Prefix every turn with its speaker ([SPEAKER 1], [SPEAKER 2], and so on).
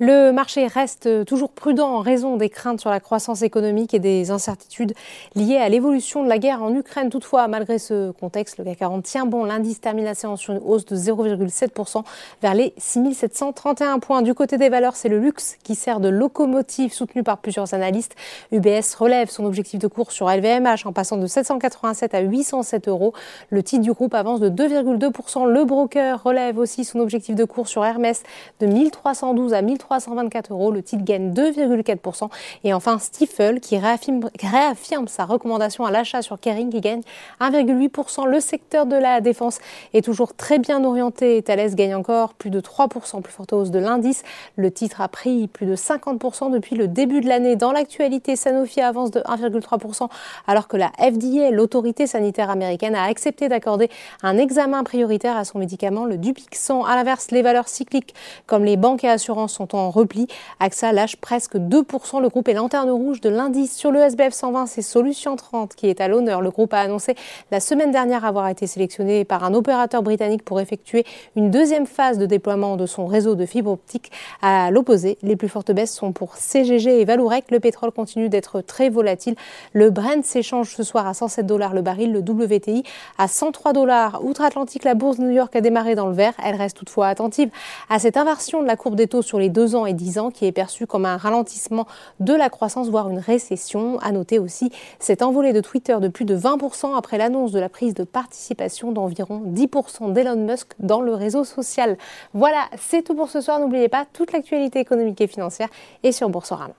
[SPEAKER 1] Le marché reste toujours prudent en raison des craintes sur la croissance économique et des incertitudes liées à l'évolution de la guerre en Ukraine. Toutefois, malgré ce contexte, le CAC 40 tient bon. L'indice termine la séance sur une hausse de 0,7% vers les 6731 points. Du côté des valeurs, c'est le luxe qui sert de locomotive soutenu par plusieurs analystes. UBS relève son objectif de cours sur LVMH en passant de 787 à 807 euros. Le titre du groupe avance de 2,2%. Le broker relève aussi son objectif de cours sur Hermès de 1312 à 1312 324 euros. Le titre gagne 2,4%. Et enfin, Stifel qui réaffirme, réaffirme sa recommandation à l'achat sur Kering qui gagne 1,8%. Le secteur de la défense est toujours très bien orienté. Thales gagne encore plus de 3%, plus forte hausse de l'indice. Le titre a pris plus de 50% depuis le début de l'année. Dans l'actualité, Sanofi avance de 1,3% alors que la FDA, l'autorité sanitaire américaine, a accepté d'accorder un examen prioritaire à son médicament, le Dupixent. À l'inverse, les valeurs cycliques comme les banques et assurances sont en repli. AXA lâche presque 2%. Le groupe est lanterne rouge de l'indice. Sur le SBF 120, c'est Solution 30 qui est à l'honneur. Le groupe a annoncé la semaine dernière avoir été sélectionné par un opérateur britannique pour effectuer une deuxième phase de déploiement de son réseau de fibre optique. À l'opposé, les plus fortes baisses sont pour CGG et Valourec. Le pétrole continue d'être très volatile. Le Brent s'échange ce soir à 107 dollars le baril, le WTI à 103 dollars. Outre-Atlantique, la bourse de New York a démarré dans le vert. Elle reste toutefois attentive à cette inversion de la courbe des taux sur les deux ans et 10 ans qui est perçu comme un ralentissement de la croissance, voire une récession. À noter aussi cette envolée de Twitter de plus de 20% après l'annonce de la prise de participation d'environ 10% d'Elon Musk dans le réseau social. Voilà, c'est tout pour ce soir. N'oubliez pas, toute l'actualité économique et financière est sur Boursorama.